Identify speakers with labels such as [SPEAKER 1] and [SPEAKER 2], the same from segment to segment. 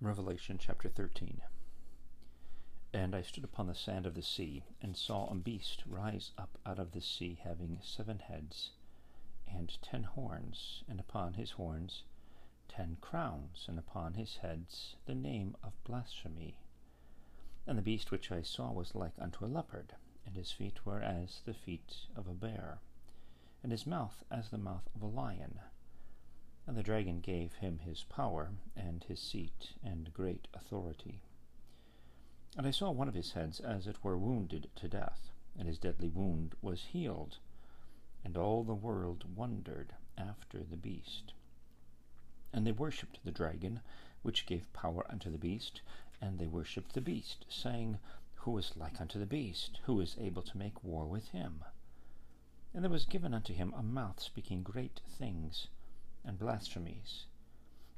[SPEAKER 1] Revelation chapter 13. And I stood upon the sand of the sea, and saw a beast rise up out of the sea, having seven heads and ten horns, and upon his horns ten crowns, and upon his heads the name of blasphemy. And the beast which I saw was like unto a leopard, and his feet were as the feet of a bear, and his mouth as the mouth of a lion. And the dragon gave him his power, and his seat, and great authority. And I saw one of his heads as it were wounded to death, and his deadly wound was healed. And all the world wondered after the beast. And they worshipped the dragon, which gave power unto the beast, and they worshipped the beast, saying, Who is like unto the beast? Who is able to make war with him? And there was given unto him a mouth speaking great things and blasphemies.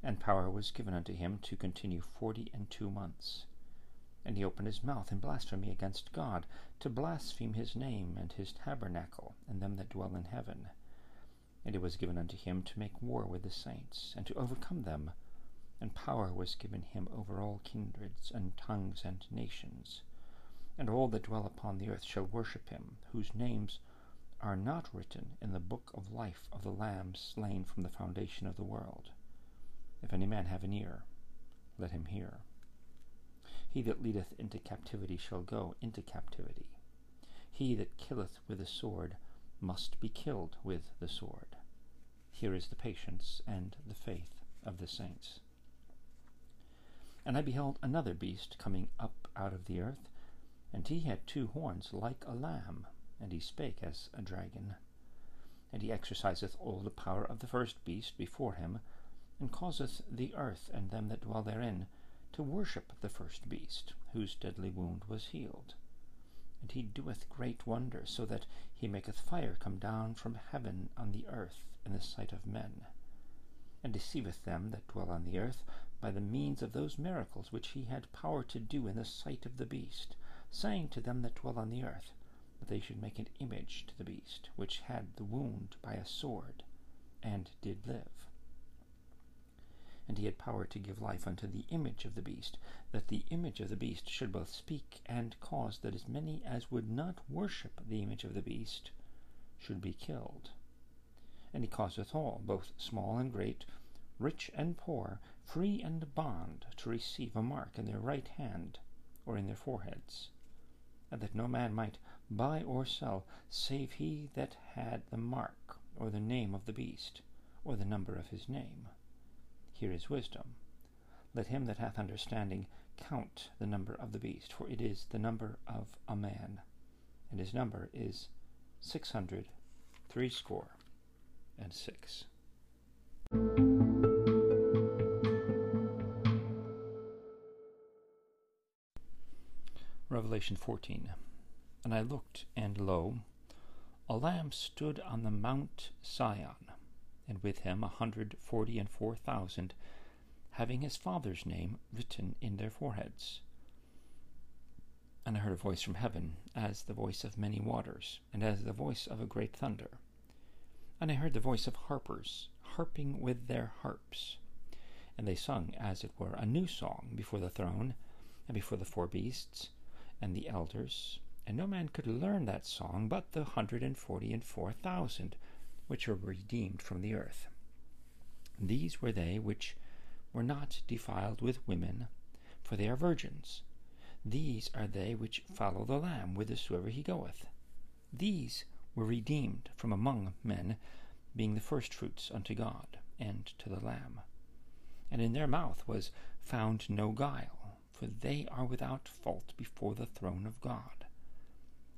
[SPEAKER 1] And power was given unto him to continue forty and two months. And he opened his mouth in blasphemy against God, to blaspheme his name and his tabernacle, and them that dwell in heaven. And it was given unto him to make war with the saints, and to overcome them. And power was given him over all kindreds, and tongues, and nations. And all that dwell upon the earth shall worship him, whose names are not written in the book of life of the Lamb slain from the foundation of the world. If any man have an ear, let him hear. He that leadeth into captivity shall go into captivity. He that killeth with the sword must be killed with the sword. Here is the patience and the faith of the saints. And I beheld another beast coming up out of the earth, and he had two horns like a lamb, and he spake as a dragon. And he exerciseth all the power of the first beast before him, and causeth the earth and them that dwell therein to worship the first beast, whose deadly wound was healed. And he doeth great wonders, so that he maketh fire come down from heaven on the earth in the sight of men, and deceiveth them that dwell on the earth by the means of those miracles which he had power to do in the sight of the beast, saying to them that dwell on the earth, that they should make an image to the beast, which had the wound by a sword, and did live. And he had power to give life unto the image of the beast, that the image of the beast should both speak and cause that as many as would not worship the image of the beast should be killed. And he causeth all, both small and great, rich and poor, free and bond, to receive a mark in their right hand or in their foreheads, and that no man might buy or sell, save he that had the mark, or the name of the beast, or the number of his name. Here is wisdom. Let him that hath understanding count the number of the beast, for it is the number of a man, and his number is six hundred threescore and six. Revelation 14. And I looked, and lo, a lamb stood on the Mount Sion, and with him a hundred forty and four thousand, having his father's name written in their foreheads. And I heard a voice from heaven, as the voice of many waters, and as the voice of a great thunder. And I heard the voice of harpers, harping with their harps. And they sung, as it were, a new song before the throne, and before the four beasts, and the elders, and no man could learn that song but the hundred and forty and four thousand which were redeemed from the earth. These were they which were not defiled with women, for they are virgins. These are they which follow the Lamb whithersoever he goeth. These were redeemed from among men, being the firstfruits unto God and to the Lamb. And in their mouth was found no guile, for they are without fault before the throne of God.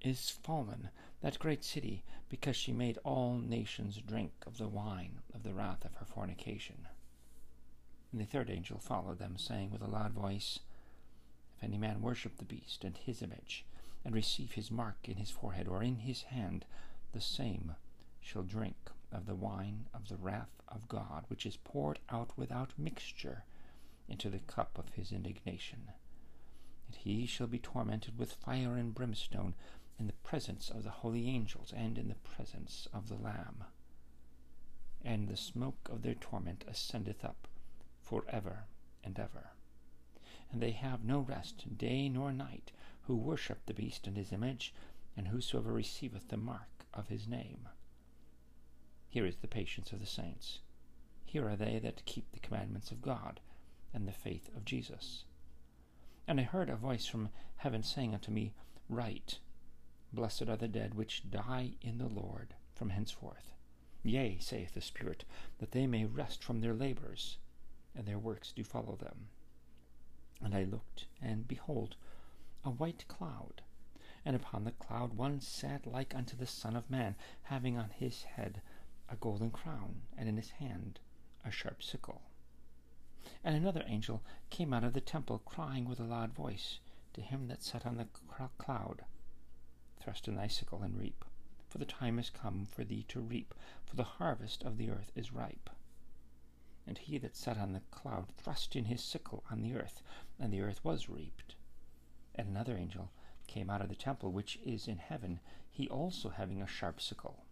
[SPEAKER 1] is fallen, that great city, because she made all nations drink of the wine of the wrath of her fornication. And the third angel followed them, saying with a loud voice, If any man worship the beast and his image, and receive his mark in his forehead or in his hand, the same shall drink of the wine of the wrath of God, which is poured out without mixture into the cup of his indignation. And he shall be tormented with fire and brimstone in the presence of the holy angels and in the presence of the Lamb. And the smoke of their torment ascendeth up for ever and ever. And they have no rest day nor night, who worship the beast and his image, and whosoever receiveth the mark of his name. Here is the patience of the saints. Here are they that keep the commandments of God and the faith of Jesus. And I heard a voice from heaven saying unto me, Write, Blessed are the dead which die in the Lord from henceforth. Yea, saith the Spirit, that they may rest from their labors, and their works do follow them. And I looked, and behold, a white cloud, and upon the cloud one sat like unto the Son of Man, having on his head a golden crown, and in his hand a sharp sickle. And another angel came out of the temple, crying with a loud voice to him that sat on the cloud, Thrust in thy sickle and reap, for the time is come for thee to reap, for the harvest of the earth is ripe. And he that sat on the cloud thrust in his sickle on the earth, and the earth was reaped. And another angel came out of the temple which is in heaven, he also having a sharp sickle.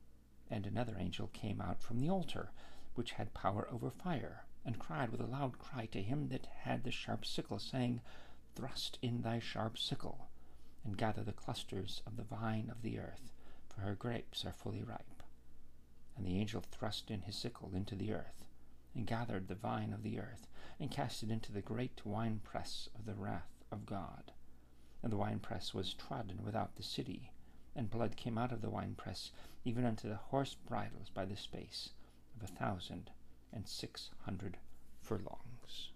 [SPEAKER 1] And another angel came out from the altar, which had power over fire, and cried with a loud cry to him that had the sharp sickle, saying, Thrust in thy sharp sickle, and gather the clusters of the vine of the earth, for her grapes are fully ripe. And the angel thrust in his sickle into the earth, and gathered the vine of the earth, and cast it into the great winepress of the wrath of God. And the winepress was trodden without the city, and blood came out of the winepress, even unto the horse bridles by the space of a thousand and six hundred furlongs.